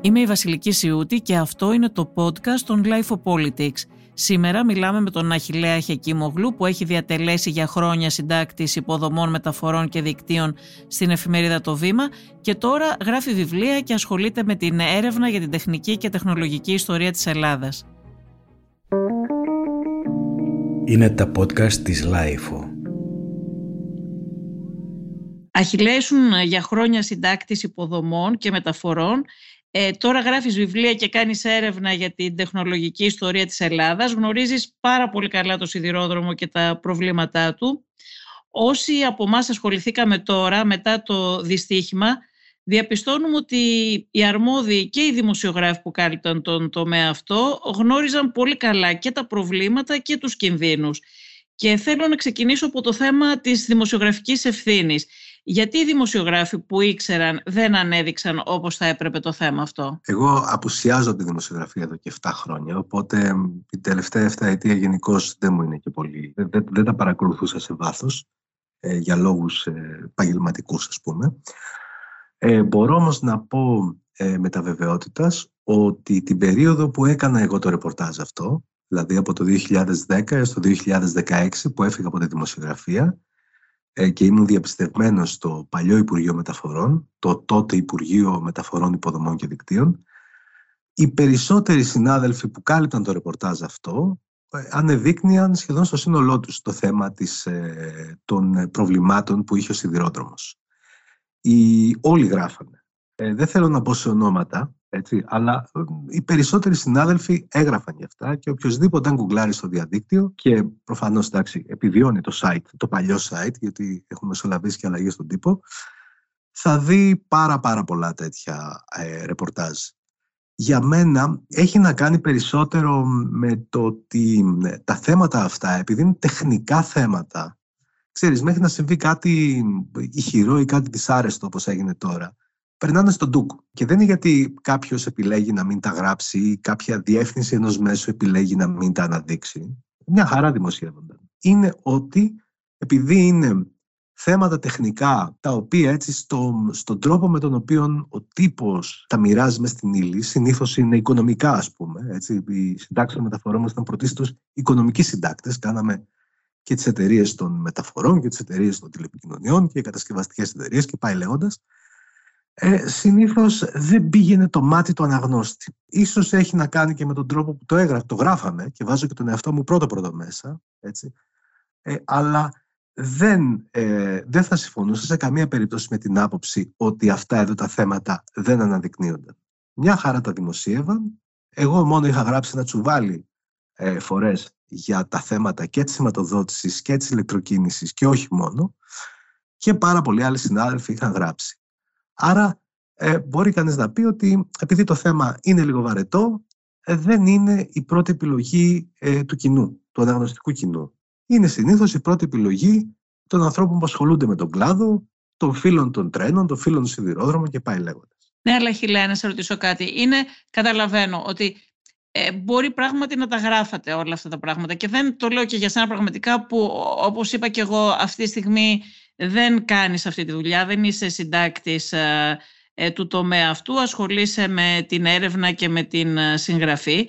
Είμαι η Βασιλική Σιούτη και αυτό είναι το podcast των Life of Politics. Σήμερα μιλάμε με τον Αχιλέα Χεκίμογλου που έχει διατελέσει για χρόνια συντάκτης υποδομών μεταφορών και δικτύων στην εφημερίδα Το Βήμα και τώρα γράφει βιβλία και ασχολείται με την έρευνα για την τεχνική και τεχνολογική ιστορία της Ελλάδας. Είναι τα podcast της Life. Αχιλέα ήσουν για χρόνια συντάκτης υποδομών και μεταφορών ε, τώρα γράφεις βιβλία και κάνεις έρευνα για την τεχνολογική ιστορία της Ελλάδας. Γνωρίζεις πάρα πολύ καλά το σιδηρόδρομο και τα προβλήματά του. Όσοι από εμάς ασχοληθήκαμε τώρα μετά το δυστύχημα, διαπιστώνουμε ότι οι αρμόδιοι και οι δημοσιογράφοι που κάλυπταν τον τομέα αυτό γνώριζαν πολύ καλά και τα προβλήματα και τους κινδύνους. Και θέλω να ξεκινήσω από το θέμα της δημοσιογραφικής ευθύνης. Γιατί οι δημοσιογράφοι που ήξεραν δεν ανέδειξαν όπως θα έπρεπε το θέμα αυτό; Εγώ απουσιάζω τη δημοσιογραφία εδώ και 7 χρόνια, οπότε η τελευταία 7 ετία γενικώ δεν μου είναι και πολύ. Δεν, δεν, τα παρακολουθούσα σε βάθος, ε, για λόγους ε, επαγγελματικούς, ας πούμε. Ε, μπορώ όμως να πω ε, με τα βεβαιότητας ότι την περίοδο που έκανα εγώ το ρεπορτάζ αυτό, δηλαδή από το 2010 έως το 2016 που έφυγα από τη δημοσιογραφία, ε, και ήμουν διαπιστευμένος στο παλιό Υπουργείο Μεταφορών, το τότε Υπουργείο Μεταφορών Υποδομών και Δικτύων. Οι περισσότεροι συνάδελφοι που κάλυπταν το ρεπορτάζ αυτό ε, ανεδείκνυαν σχεδόν στο σύνολό τους το θέμα της, ε, των προβλημάτων που είχε ο σιδηρόδρομος. Οι, όλοι γράφανε. δεν θέλω να πω σε ονόματα, έτσι, αλλά ε, οι περισσότεροι συνάδελφοι έγραφαν γι' αυτά και οποιοδήποτε αν γκουγκλάρει στο διαδίκτυο και προφανώς εντάξει, επιβιώνει το site, το παλιό site, γιατί έχουμε μεσολαβήσει και αλλαγές στον τύπο, θα δει πάρα πάρα πολλά τέτοια ε, ρεπορτάζ. Για μένα έχει να κάνει περισσότερο με το ότι ε, τα θέματα αυτά, επειδή είναι τεχνικά θέματα, ξέρεις, μέχρι να συμβεί κάτι ηχηρό ή κάτι δυσάρεστο όπως έγινε τώρα, περνάνε στον ντούκ. Και δεν είναι γιατί κάποιος επιλέγει να μην τα γράψει ή κάποια διεύθυνση ενός μέσου επιλέγει να μην τα αναδείξει. Μια χαρά δημοσιεύονταν. Είναι ότι επειδή είναι θέματα τεχνικά τα οποία έτσι στο, στον τρόπο με τον οποίο ο τύπος τα μοιράζει μες στην ύλη συνήθως είναι οικονομικά ας πούμε έτσι, οι συντάξεις των μεταφορών μας ήταν πρωτίστως οικονομικοί συντάκτες κάναμε και τις εταιρείες των μεταφορών και τις εταιρείες των τηλεπικοινωνιών και οι κατασκευαστικές εταιρείες και πάει λέγοντας ε, συνήθως δεν πήγαινε το μάτι του αναγνώστη. Ίσως έχει να κάνει και με τον τρόπο που το έγραφε, το γράφαμε και βάζω και τον εαυτό μου πρώτο πρώτο μέσα, έτσι. Ε, αλλά δεν, ε, δεν θα συμφωνούσα σε καμία περίπτωση με την άποψη ότι αυτά εδώ τα θέματα δεν αναδεικνύονταν. Μια χαρά τα δημοσίευαν. Εγώ μόνο είχα γράψει ένα τσουβάλι ε, φορές για τα θέματα και της σηματοδότησης και της ηλεκτροκίνησης και όχι μόνο. Και πάρα πολλοί άλλοι συνάδελφοι είχαν γράψει. Άρα ε, μπορεί κανείς να πει ότι επειδή το θέμα είναι λίγο βαρετό, ε, δεν είναι η πρώτη επιλογή ε, του κοινού, του αναγνωστικού κοινού. Είναι συνήθως η πρώτη επιλογή των ανθρώπων που ασχολούνται με τον κλάδο, των φίλων των τρένων, των φίλων των σιδηρόδρομων και πάει λέγοντας. Ναι, αλλά Χιλέα, να σε ρωτήσω κάτι. Είναι, καταλαβαίνω ότι ε, μπορεί πράγματι να τα γράφατε όλα αυτά τα πράγματα και δεν το λέω και για σένα πραγματικά που όπως είπα και εγώ αυτή τη στιγμή δεν κάνεις αυτή τη δουλειά, δεν είσαι συντάκτης ε, ε, του τομέα αυτού, ασχολείσαι με την έρευνα και με την ε, συγγραφή.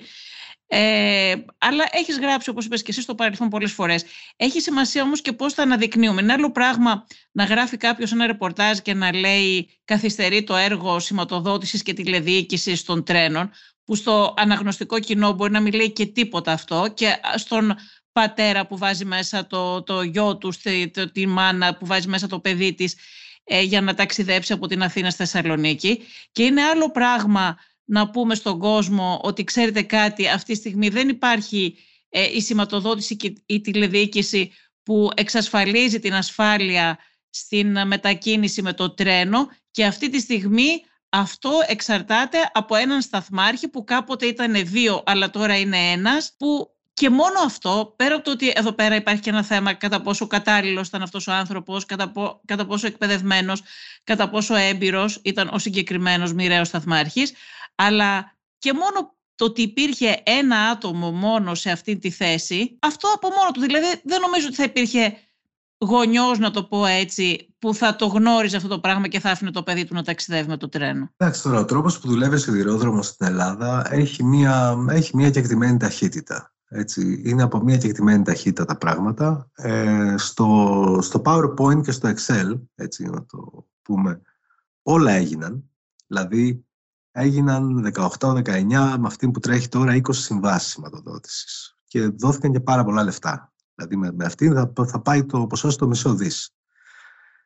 Ε, αλλά έχεις γράψει, όπως είπες και εσύ, στο παρελθόν πολλές φορές. Έχει σημασία όμως και πώς θα αναδεικνύουμε. Είναι άλλο πράγμα να γράφει κάποιος ένα ρεπορτάζ και να λέει καθυστερεί το έργο σηματοδότησης και τηλεδιοίκησης των τρένων, που στο αναγνωστικό κοινό μπορεί να μην λέει και τίποτα αυτό και στον πατέρα που βάζει μέσα το, το γιο του, τη, τη μάνα που βάζει μέσα το παιδί της ε, για να ταξιδέψει από την Αθήνα στη Θεσσαλονίκη. Και είναι άλλο πράγμα να πούμε στον κόσμο ότι ξέρετε κάτι, αυτή τη στιγμή δεν υπάρχει ε, η σηματοδότηση και η τηλεδιοίκηση που εξασφαλίζει την ασφάλεια στην μετακίνηση με το τρένο και αυτή τη στιγμή αυτό εξαρτάται από έναν σταθμάρχη που κάποτε ήταν δύο αλλά τώρα είναι ένας που και μόνο αυτό, πέρα από το ότι εδώ πέρα υπάρχει και ένα θέμα κατά πόσο κατάλληλος ήταν αυτός ο άνθρωπος, κατά, κατά πόσο εκπαιδευμένος, κατά πόσο έμπειρος ήταν ο συγκεκριμένος μοιραίος σταθμάρχης, αλλά και μόνο το ότι υπήρχε ένα άτομο μόνο σε αυτή τη θέση, αυτό από μόνο του. Δηλαδή δεν νομίζω ότι θα υπήρχε γονιός, να το πω έτσι, που θα το γνώριζε αυτό το πράγμα και θα άφηνε το παιδί του να ταξιδεύει με το τρένο. Εντάξει τώρα, ο τρόπος που δουλεύει ο σιδηρόδρομος στην Ελλάδα έχει μία, έχει μία κεκτημένη ταχύτητα. Έτσι, είναι από μία κεκτημένη ταχύτητα τα πράγματα. Ε, στο, στο PowerPoint και στο Excel, έτσι να το πούμε, όλα έγιναν. Δηλαδή, έγιναν 18-19 με αυτή που τρέχει τώρα 20 συμβάσεις σηματοδότησης και δόθηκαν και πάρα πολλά λεφτά. Δηλαδή με, με αυτή θα, θα πάει το ποσό στο μισό δις.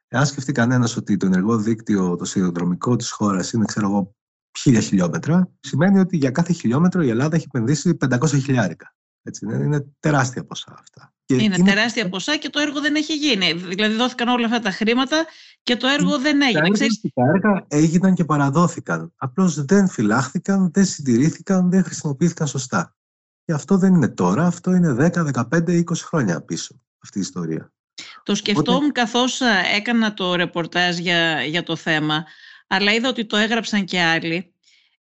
Εάν σκεφτεί κανένας ότι το ενεργό δίκτυο, το σιδηροδρομικό της χώρας είναι, ξέρω εγώ, χίλια χιλιόμετρα, σημαίνει ότι για κάθε χιλιόμετρο η Ελλάδα έχει επενδύσει 500 χιλιάρικα. Έτσι, είναι, είναι τεράστια ποσά αυτά. Και είναι, είναι τεράστια ποσά και το έργο δεν έχει γίνει. Δηλαδή δόθηκαν όλα αυτά τα χρήματα και το έργο δεν έγινε. Τα, τα έργα έγιναν και παραδόθηκαν. Απλώς δεν φυλάχθηκαν, δεν συντηρήθηκαν, δεν χρησιμοποιήθηκαν σωστά. Και αυτό δεν είναι τώρα, αυτό είναι 10, 15, 20 χρόνια πίσω αυτή η ιστορία. Το σκεφτόμουν Οπότε... καθώς έκανα το ρεπορτάζ για, για το θέμα, αλλά είδα ότι το έγραψαν και άλλοι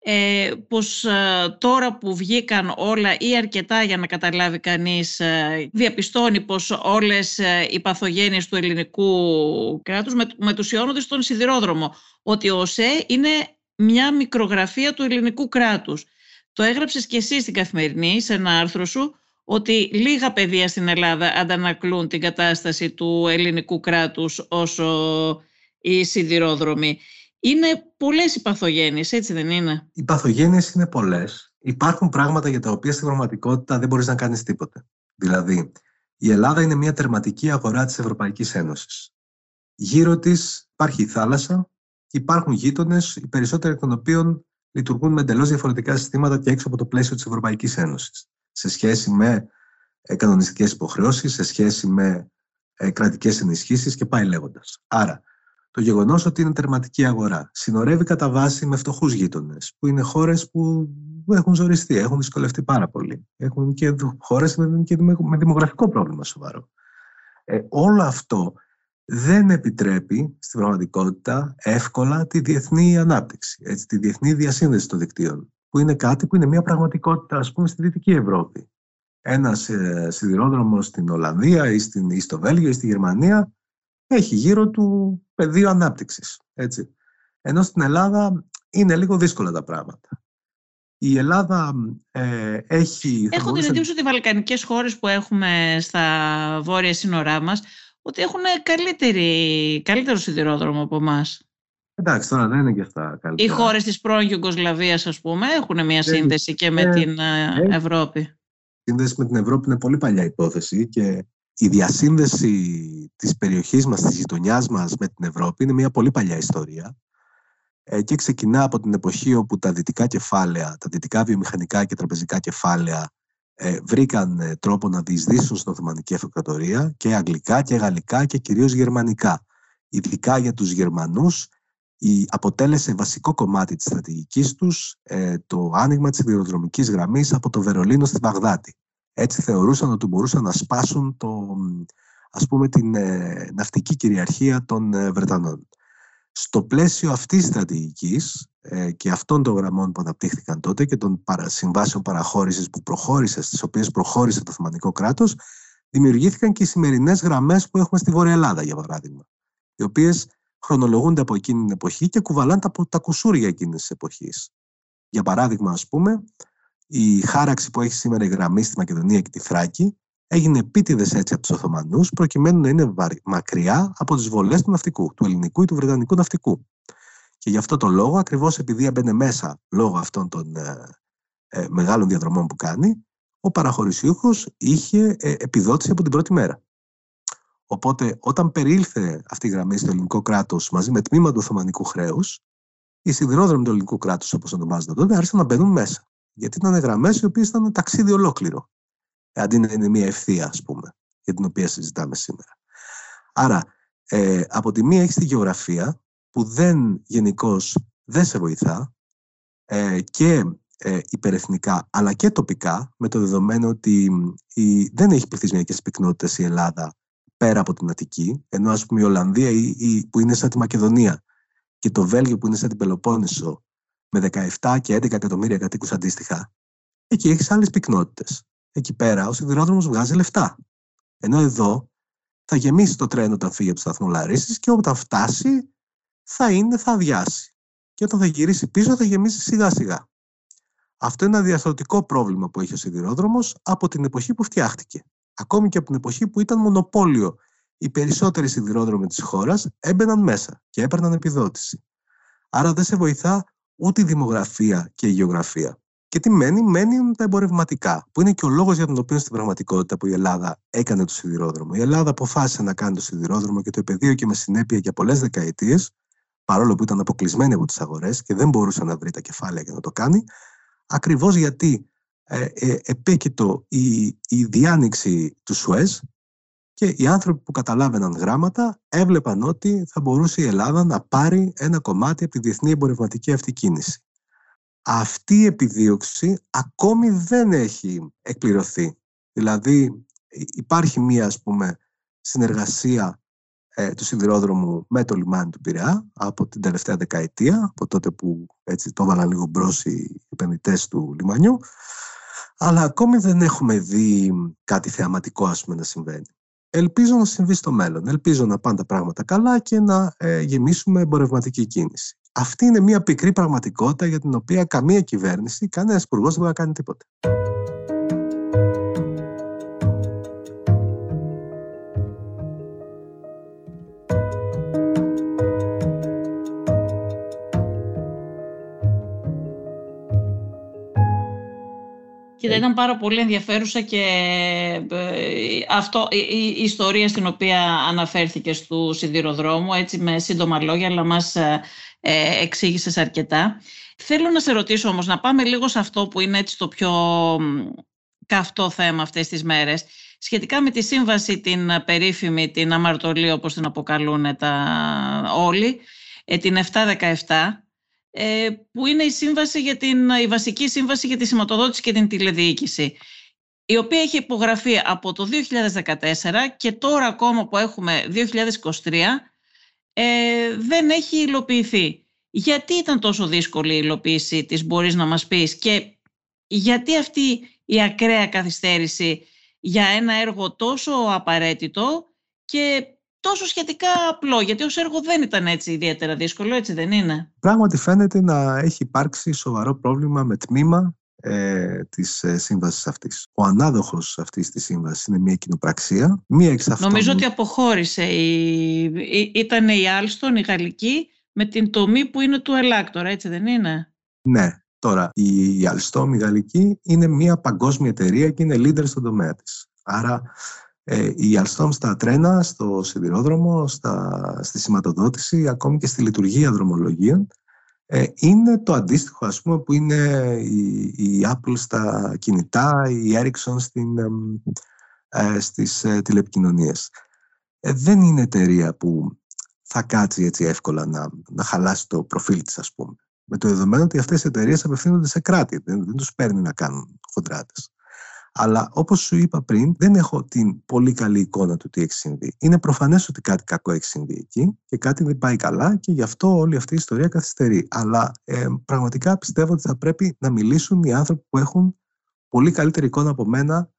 ε, πως ε, τώρα που βγήκαν όλα ή αρκετά για να καταλάβει κανείς ε, διαπιστώνει πως όλες ε, οι παθογένειες του ελληνικού κράτους με, μετουσιώνονται στον σιδηρόδρομο ότι ο ΟΣΕ είναι μια μικρογραφία του ελληνικού κράτους. Το έγραψες και εσύ στην Καθημερινή σε ένα άρθρο σου ότι λίγα παιδεία στην Ελλάδα αντανακλούν την κατάσταση του ελληνικού κράτους όσο οι σιδηρόδρομοι. Είναι πολλές οι παθογένειες, έτσι δεν είναι; Οι παθογένειες είναι πολλές. Υπάρχουν πράγματα για τα οποία στην πραγματικότητα δεν μπορείς να κάνεις τίποτε. Δηλαδή, η Ελλάδα είναι μια τερματική αγορά της Ευρωπαϊκής Ένωσης. Γύρω της υπάρχει η θάλασσα και υπάρχουν γείτονες, οι περισσότεροι εκ των οποίων λειτουργούν με εντελώς διαφορετικά συστήματα και έξω από το πλαίσιο της Ευρωπαϊκής Ένωσης. Σε σχέση με ε, κανονιστικές υποχρεώσεις, σε σχέση με ε, κρατικές ενισχύσεις και πάει λέγοντας. Άρα, το γεγονός ότι είναι τερματική αγορά συνορεύει κατά βάση με φτωχούς γείτονες, που είναι χώρες που έχουν ζοριστεί, έχουν δυσκολευτεί πάρα πολύ. Έχουν και χώρες με, με δημογραφικό πρόβλημα σοβαρό. Ε, όλο αυτό δεν επιτρέπει στην πραγματικότητα εύκολα τη διεθνή ανάπτυξη, έτσι, τη διεθνή διασύνδεση των δικτύων, που είναι κάτι που είναι μια πραγματικότητα, ας πούμε, στη Δυτική Ευρώπη. Ένας ε, σιδηρόδρομος στην Ολλανδία ή, στην, ή στο Βέλγιο ή στη Γερμανία έχει γύρω του πεδίο ανάπτυξης. Έτσι. Ενώ στην Ελλάδα είναι λίγο δύσκολα τα πράγματα. Η Ελλάδα ε, έχει... Έχω μπορούσε... την εντύπωση ότι οι βαλκανικές χώρες που έχουμε στα βόρεια σύνορά μας ότι έχουν καλύτερη, καλύτερο σιδηρόδρομο από εμάς. Εντάξει, τώρα δεν είναι και αυτά καλύτερα. Οι χώρες της πρώην Ιουγκοσλαβίας, ας πούμε, έχουν μια σύνδεση και με την ε, Ευρώπη. Η σύνδεση με την Ευρώπη είναι πολύ παλιά υπόθεση και η διασύνδεση της περιοχής μας, της γειτονιάς μας με την Ευρώπη είναι μια πολύ παλιά ιστορία ε, και ξεκινά από την εποχή όπου τα δυτικά κεφάλαια, τα δυτικά βιομηχανικά και τραπεζικά κεφάλαια ε, βρήκαν ε, τρόπο να διεισδύσουν στην Οθωμανική Αυτοκρατορία και αγγλικά και γαλλικά και κυρίως γερμανικά. Ειδικά για τους Γερμανούς η, αποτέλεσε βασικό κομμάτι της στρατηγικής τους το άνοιγμα της σιδηροδρομικής γραμμής από το Βερολίνο στη Βαγδάτη. Έτσι θεωρούσαν ότι μπορούσαν να σπάσουν το, ας πούμε, την ε, ναυτική κυριαρχία των ε, Βρετανών. Στο πλαίσιο αυτής της στρατηγικής ε, και αυτών των γραμμών που αναπτύχθηκαν τότε και των παρα, συμβάσεων παραχώρησης που προχώρησε, στις οποίες προχώρησε το Οθωμανικό κράτος, δημιουργήθηκαν και οι σημερινές γραμμές που έχουμε στη Βόρεια Ελλάδα, για παράδειγμα, οι οποίες χρονολογούνται από εκείνη την εποχή και κουβαλάνε τα, τα κουσούρια εκείνης της εποχής. Για παράδειγμα, ας πούμε, η χάραξη που έχει σήμερα η γραμμή στη Μακεδονία και τη Θράκη έγινε επίτηδες έτσι από τους Οθωμανούς, προκειμένου να είναι μακριά από τις βολές του ναυτικού, του ελληνικού ή του βρετανικού ναυτικού. Και γι' αυτό το λόγο, ακριβώς επειδή έμπαινε μέσα λόγω αυτών των ε, ε, μεγάλων διαδρομών που κάνει, ο παραχωρησιούχος είχε ε, επιδότηση από την πρώτη μέρα. Οπότε, όταν περιήλθε αυτή η γραμμή στο ελληνικό κράτος μαζί με τμήμα του Οθωμανικού χρέους, οι σιδηρόδρομοι του ελληνικού κράτους, όπως ονομάζονται τότε, άρχισαν να μπαίνουν μέσα. Γιατί ήταν γραμμές οι οποίες ήταν ταξίδι ολόκληρο. Αντί να είναι μια ευθεία, ας πούμε, για την οποία συζητάμε σήμερα. Άρα, ε, από τη μία έχεις τη γεωγραφία που δεν γενικώς δεν σε βοηθά ε, και ε, υπερεθνικά αλλά και τοπικά με το δεδομένο ότι η, δεν έχει πληθυσμιακές πυκνότητες η Ελλάδα πέρα από την Αττική ενώ ας πούμε η Ολλανδία η, που είναι σαν τη Μακεδονία και το Βέλγιο που είναι σαν την Πελοπόννησο με 17 και 11 εκατομμύρια κατοίκους αντίστοιχα, εκεί έχεις άλλες πυκνότητες. Εκεί πέρα ο σιδηρόδρομος βγάζει λεφτά. Ενώ εδώ θα γεμίσει το τρένο όταν φύγει από το σταθμό Λαρίσης και όταν φτάσει θα είναι, θα αδειάσει. Και όταν θα γυρίσει πίσω θα γεμίσει σιγά σιγά. Αυτό είναι ένα διαστροτικό πρόβλημα που έχει ο σιδηρόδρομος από την εποχή που φτιάχτηκε. Ακόμη και από την εποχή που ήταν μονοπόλιο. Οι περισσότεροι σιδηρόδρομοι της χώρας έμπαιναν μέσα και έπαιρναν επιδότηση. Άρα δεν σε βοηθά ούτε η δημογραφία και η γεωγραφία. Και τι μένει, μένουν τα εμπορευματικά, που είναι και ο λόγος για τον οποίο στην πραγματικότητα που η Ελλάδα έκανε το σιδηρόδρομο. Η Ελλάδα αποφάσισε να κάνει το σιδηρόδρομο και το επαιδείωκε με συνέπεια για πολλές δεκαετίες, παρόλο που ήταν αποκλεισμένη από τις αγορές και δεν μπορούσε να βρει τα κεφάλαια για να το κάνει, ακριβώς γιατί ε, ε, επέκειτο η, η διάνοιξη του Σουέζ και οι άνθρωποι που καταλάβαιναν γράμματα έβλεπαν ότι θα μπορούσε η Ελλάδα να πάρει ένα κομμάτι από τη διεθνή εμπορευματική αυτή κίνηση. Αυτή η επιδίωξη ακόμη δεν έχει εκπληρωθεί. Δηλαδή υπάρχει μία ας πούμε συνεργασία ε, του σιδηρόδρομου με το λιμάνι του Πειραιά από την τελευταία δεκαετία, από τότε που έτσι το έβαλαν λίγο μπρος οι επενδυτές του λιμανιού, αλλά ακόμη δεν έχουμε δει κάτι θεαματικό ας πούμε να συμβαίνει. Ελπίζω να συμβεί στο μέλλον. Ελπίζω να πάνε τα πράγματα καλά και να ε, γεμίσουμε εμπορευματική κίνηση. Αυτή είναι μια πικρή πραγματικότητα για την οποία καμία κυβέρνηση, κανένας υπουργός δεν μπορεί να κάνει τίποτα. Ήταν πάρα πολύ ενδιαφέρουσα και ε, αυτό, η, ιστορία στην οποία αναφέρθηκε του σιδηροδρόμου, έτσι με σύντομα λόγια, αλλά μας ε, ε εξήγησες αρκετά. Θέλω να σε ρωτήσω όμως, να πάμε λίγο σε αυτό που είναι έτσι το πιο καυτό θέμα αυτές τις μέρες, σχετικά με τη σύμβαση την περίφημη, την αμαρτωλή όπως την αποκαλούν τα όλοι, ε, την 717, ε, που είναι η, σύμβαση για την, η βασική σύμβαση για τη σηματοδότηση και την τηλεδιοίκηση η οποία έχει υπογραφεί από το 2014 και τώρα ακόμα που έχουμε 2023 ε, δεν έχει υλοποιηθεί. Γιατί ήταν τόσο δύσκολη η υλοποίηση της μπορείς να μας πεις και γιατί αυτή η ακραία καθυστέρηση για ένα έργο τόσο απαραίτητο και τόσο σχετικά απλό, γιατί ως έργο δεν ήταν έτσι ιδιαίτερα δύσκολο, έτσι δεν είναι. Πράγματι φαίνεται να έχει υπάρξει σοβαρό πρόβλημα με τμήμα ε, της ε, σύμβασης αυτής. Ο ανάδοχος αυτής της σύμβασης είναι μια κοινοπραξία. Μία εξ αυτών... Νομίζω ότι αποχώρησε. Η... Ήταν η Άλστον, η Γαλλική, με την τομή που είναι του Ελάκτορα, έτσι δεν είναι; Ναι. Τώρα, η Alstom, η Γαλλική, είναι μια παγκόσμια εταιρεία και είναι leader στον τομέα της. Άρα ε, η Alstom στα τρένα, στο σιδηρόδρομο, στα, στη σηματοδότηση, ακόμη και στη λειτουργία δρομολογίων, ε, είναι το αντίστοιχο ας πούμε που είναι η, η Apple στα κινητά, η Ericsson στην, ε, στις ε, τηλεπικοινωνίες. Ε, δεν είναι εταιρεία που θα κάτσει έτσι εύκολα να, να χαλάσει το προφίλ της ας πούμε. Με το δεδομένο ότι αυτές οι εταιρείες απευθύνονται σε κράτη, δεν, δεν τους παίρνει να κάνουν χοντράτες. Αλλά όπως σου είπα πριν, δεν έχω την πολύ καλή εικόνα του τι έχει συμβεί. Είναι προφανές ότι κάτι κακό έχει συμβεί εκεί και κάτι δεν πάει καλά και γι' αυτό όλη αυτή η ιστορία καθυστερεί. Αλλά ε, πραγματικά πιστεύω ότι θα πρέπει να μιλήσουν οι άνθρωποι που έχουν πολύ καλύτερη εικόνα από μένα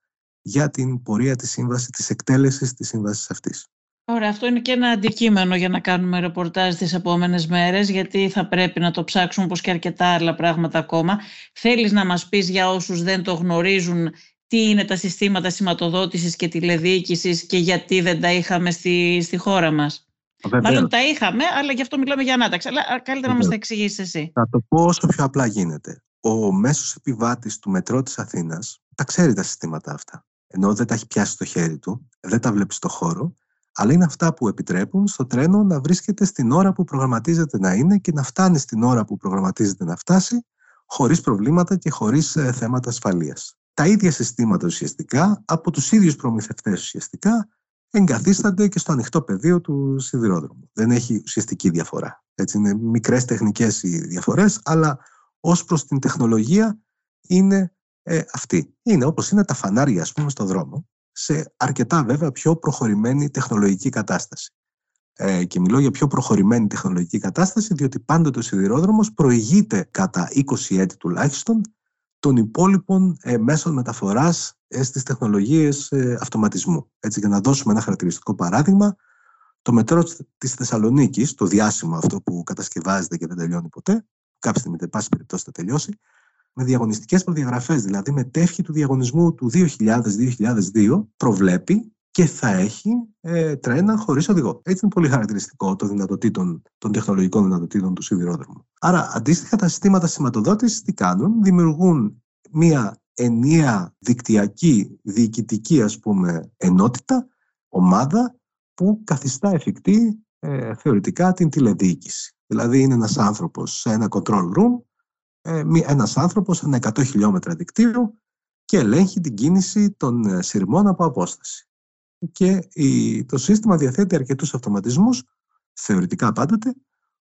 για την πορεία της σύμβασης, της εκτέλεσης της σύμβασης αυτής. Ωραία, αυτό είναι και ένα αντικείμενο για να κάνουμε ρεπορτάζ τις επόμενες μέρες, γιατί θα πρέπει να το ψάξουμε όπως και αρκετά άλλα πράγματα ακόμα. Θέλεις να μας πεις για όσους δεν το γνωρίζουν τι είναι τα συστήματα σηματοδότησης και τηλεδιοίκησης και γιατί δεν τα είχαμε στη, στη χώρα μας. Βεβαίως. Μάλλον τα είχαμε, αλλά γι' αυτό μιλάμε για ανάταξη. Αλλά καλύτερα Βεβαίως. να μας τα εξηγήσεις εσύ. Θα το πω όσο πιο απλά γίνεται. Ο μέσος επιβάτης του μετρό της Αθήνας τα ξέρει τα συστήματα αυτά. Ενώ δεν τα έχει πιάσει στο χέρι του, δεν τα βλέπει στο χώρο, αλλά είναι αυτά που επιτρέπουν στο τρένο να βρίσκεται στην ώρα που προγραμματίζεται να είναι και να φτάνει στην ώρα που προγραμματίζεται να φτάσει, χωρίς προβλήματα και χωρίς ε, θέματα ασφαλείας τα ίδια συστήματα ουσιαστικά από τους ίδιους προμηθευτές ουσιαστικά εγκαθίστανται και στο ανοιχτό πεδίο του σιδηρόδρομου. Δεν έχει ουσιαστική διαφορά. Έτσι είναι μικρές τεχνικές οι διαφορές, αλλά ως προς την τεχνολογία είναι ε, αυτή. Είναι όπως είναι τα φανάρια, ας πούμε, στο δρόμο, σε αρκετά βέβαια πιο προχωρημένη τεχνολογική κατάσταση. Ε, και μιλώ για πιο προχωρημένη τεχνολογική κατάσταση, διότι πάντοτε ο σιδηρόδρομος προηγείται κατά 20 έτη τουλάχιστον των υπόλοιπων ε, μέσων μεταφοράς ε, στις τεχνολογίες ε, αυτοματισμού. Έτσι, για να δώσουμε ένα χαρακτηριστικό παράδειγμα, το μετρό της Θεσσαλονίκης, το διάσημο αυτό που κατασκευάζεται και δεν τελειώνει ποτέ, κάποια στιγμή, πάση περιπτώσει, θα τελειώσει, με διαγωνιστικές προδιαγραφές, δηλαδή με τεύχη του διαγωνισμού του 2000-2002, προβλέπει και θα έχει ε, τρένα χωρίς οδηγό. Έτσι είναι πολύ χαρακτηριστικό των δυνατοτήτων, των τεχνολογικών δυνατοτήτων του σιδηρόδρομου. Άρα, αντίστοιχα, τα συστήματα σηματοδότησης τι κάνουν, δημιουργούν μία ενιαία δικτυακή, διοικητική ας πούμε ενότητα, ομάδα που καθιστά εφικτή ε, θεωρητικά την τηλεδιοίκηση. Δηλαδή είναι ένας άνθρωπος σε ένα control room, ε, ένας άνθρωπος σε ένα 100 χιλιόμετρα δικτύου και ελέγχει την κίνηση των ε, σειρμών από απόσταση και το σύστημα διαθέτει αρκετούς αυτοματισμούς, θεωρητικά πάντοτε,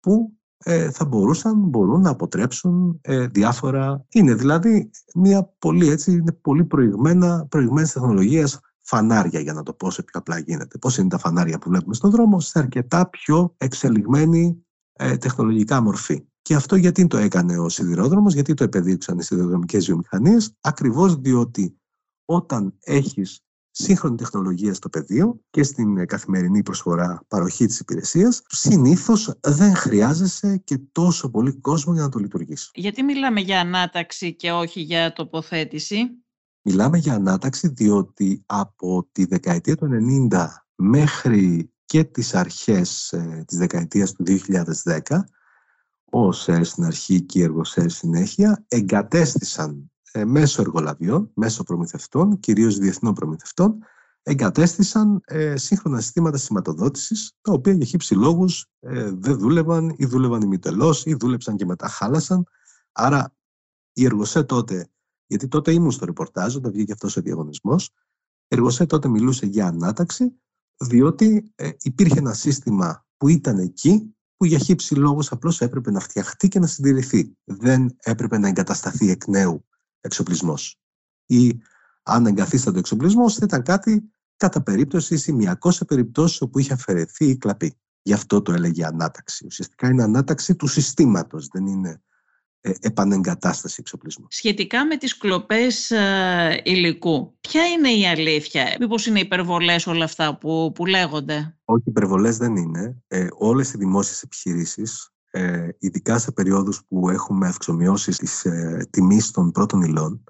που ε, θα μπορούσαν, μπορούν να αποτρέψουν ε, διάφορα... Είναι δηλαδή μια πολύ, έτσι, είναι πολύ προηγμένα, προηγμένες τεχνολογίες φανάρια, για να το πω σε πιο απλά γίνεται. Πώς είναι τα φανάρια που βλέπουμε στον δρόμο, σε αρκετά πιο εξελιγμένη ε, τεχνολογικά μορφή. Και αυτό γιατί το έκανε ο σιδηρόδρομος, γιατί το επεδείξαν οι σιδηροδρομικές βιομηχανίες, ακριβώς διότι όταν έχεις σύγχρονη τεχνολογία στο πεδίο και στην καθημερινή προσφορά παροχή της υπηρεσίας, συνήθως δεν χρειάζεσαι και τόσο πολύ κόσμο για να το λειτουργήσει. Γιατί μιλάμε για ανάταξη και όχι για τοποθέτηση; Μιλάμε για ανάταξη διότι από τη δεκαετία του 90 μέχρι και τις αρχές ε, της δεκαετίας του 2010, ο ΟΣΕ στην αρχή και η ΕργοΣΕ συνέχεια εγκατέστησαν ε, μέσω εργολαβιών, μέσω προμηθευτών, κυρίως διεθνών προμηθευτών, εγκατέστησαν ε, σύγχρονα συστήματα σηματοδότησης, τα οποία για χύψη λόγους ε, δεν δούλευαν ή δούλευαν ημιτελώς ή δούλεψαν και μετά χάλασαν. Άρα η Εργοσέ τότε, γιατί τότε ήμουν στο ρεπορτάζ όταν βγήκε αυτός ο διαγωνισμός, η Εργοσέ τότε μιλούσε για ανάταξη, διότι ε, υπήρχε ένα σύστημα που ήταν εκεί, που για χύψη λόγους απλώς έπρεπε να φτιαχτεί και να συντηρηθεί. Δεν έπρεπε να εγκατασταθεί εκ νέου εξοπλισμός. Ή αν εγκαθίστατο ο εξοπλισμός, θα ήταν κάτι κατά περίπτωση σημειακός σε περιπτώσεις όπου είχε αφαιρεθεί ή κλαπεί. Γι' αυτό το έλεγε ανάταξη. Ουσιαστικά είναι ανάταξη του συστήματος, δεν είναι ε, επανεγκατάσταση εξοπλισμού. Σχετικά με τις κλοπές ε, υλικού, ποια είναι η αλήθεια, μήπως είναι υπερβολές όλα αυτά που, που λέγονται; Όχι, υπερβολές δεν είναι. Ε, όλες οι δημόσιες επιχειρήσεις ε, ειδικά σε περιόδους που έχουμε αυξομοιώσεις της ε, τιμής των πρώτων υλών,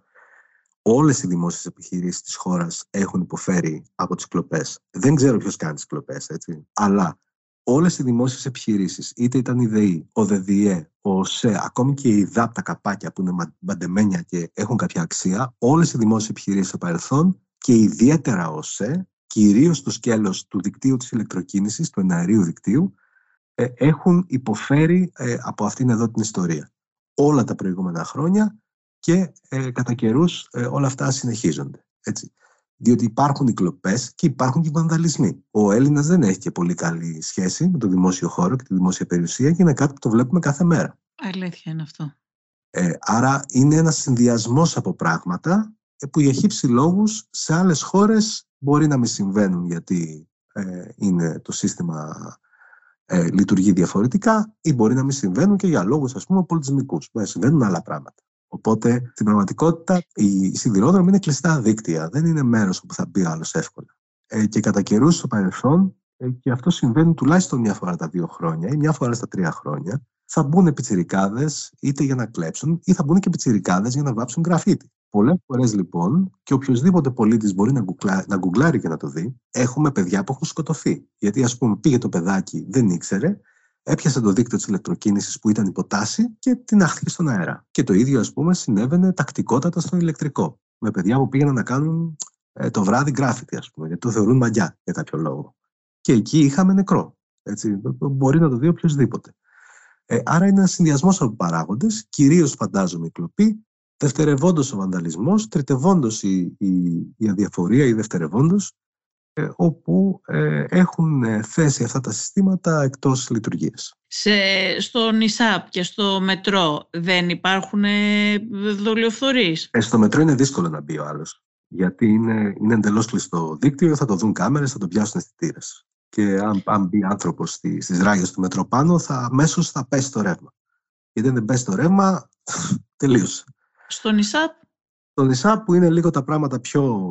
όλες οι δημόσιες επιχειρήσεις της χώρας έχουν υποφέρει από τις κλοπές. Δεν ξέρω ποιος κάνει τις κλοπές, έτσι. Αλλά όλες οι δημόσιες επιχειρήσεις, είτε ήταν η ΔΕΗ, ο ΔΔΕ, ο ΣΕ, ακόμη και οι ΔΑΠ, τα καπάκια που είναι μπαντεμένια και έχουν κάποια αξία, όλες οι δημόσιες επιχειρήσεις στο παρελθόν και ιδιαίτερα ο ΣΕ, κυρίως στο σκέλος του δικτύου της ηλεκτροκίνησης, του εναερίου δικτύου, ε, έχουν υποφέρει ε, από αυτήν εδώ την ιστορία. Όλα τα προηγούμενα χρόνια και ε, κατά καιρούς όλα αυτά συνεχίζονται. Έτσι. Διότι υπάρχουν οι κλοπέ και υπάρχουν και οι βανδαλισμοί. Ο Έλληνας δεν έχει και πολύ καλή σχέση με το δημόσιο χώρο και τη δημόσια περιουσία και είναι κάτι που το βλέπουμε κάθε μέρα. Αλήθεια είναι αυτό. Ε, άρα είναι ένας συνδυασμός από πράγματα που για χύψη λόγους σε άλλες χώρες μπορεί να μην συμβαίνουν γιατί είναι το σύστημα ε, λειτουργεί διαφορετικά ή μπορεί να μην συμβαίνουν και για λόγους ας πούμε πολιτισμικούς. Μπορεί να συμβαίνουν άλλα πράγματα. Οπότε στην πραγματικότητα η σιδηρόδρομη είναι κλειστά δίκτυα. Δεν είναι μέρος όπου θα μπει άλλος εύκολα. Ε, και κατά καιρούς στο παρελθόν, ε, και αυτό συμβαίνει τουλάχιστον μια φορά τα δύο χρόνια ή μια φορά στα τρία χρόνια, θα μπουν πιτσιρικάδες είτε για να κλέψουν ή θα μπουν και πιτσιρικάδες για να βάψουν γραφίτι. Πολλές φορές λοιπόν, και οποιοδήποτε πολίτης μπορεί να, γκουγκλά, να γκουγκλάρει και να το δει, έχουμε παιδιά που έχουν σκοτωθεί. Γιατί, ας πούμε, πήγε το παιδάκι, δεν ήξερε, έπιασε το δίκτυο της ηλεκτροκίνησης που ήταν υποτάση και την άχθηκε στον αέρα. Και το ίδιο, ας πούμε, συνέβαινε τακτικότατα στο ηλεκτρικό. Με παιδιά που πήγαιναν να κάνουν ε, το βράδυ γκράφιτι, ας πούμε, γιατί το θεωρούν μαγιά για κάποιο λόγο. Και εκεί είχαμε νεκρό. Έτσι, μπορεί να το δει οποιοδήποτε. Ε, άρα είναι ένας συνδυασμός από παράγοντες, κυρίως φαντάζομαι η κλοπή, δευτερευόντως ο βανταλισμός, τριτευόντω η, η, η αδιαφορία ή δευτερευόντως, ε, όπου ε, έχουν ε, θέσει αυτά τα συστήματα εκτός λειτουργίας. Σε, στο ΝΙΣΑΠ και στο μετρό δεν υπάρχουν ε, δολιοφθορείς; Ε, στο μετρό είναι δύσκολο να μπει ο άλλος. Γιατί είναι, είναι εντελώς κλειστό δίκτυο, θα το δουν κάμερες, θα το πιάσουν αισθητήρες. Και αν, αν μπει άνθρωπος στι, στις ράγες του μετρό πάνω, θα, αμέσως θα πέσει το ρεύμα. Γιατί αν δεν πέσει το ρεύμα, τελείωσε. Στο νησάπ. Στο νησάπ που είναι λίγο τα πράγματα πιο...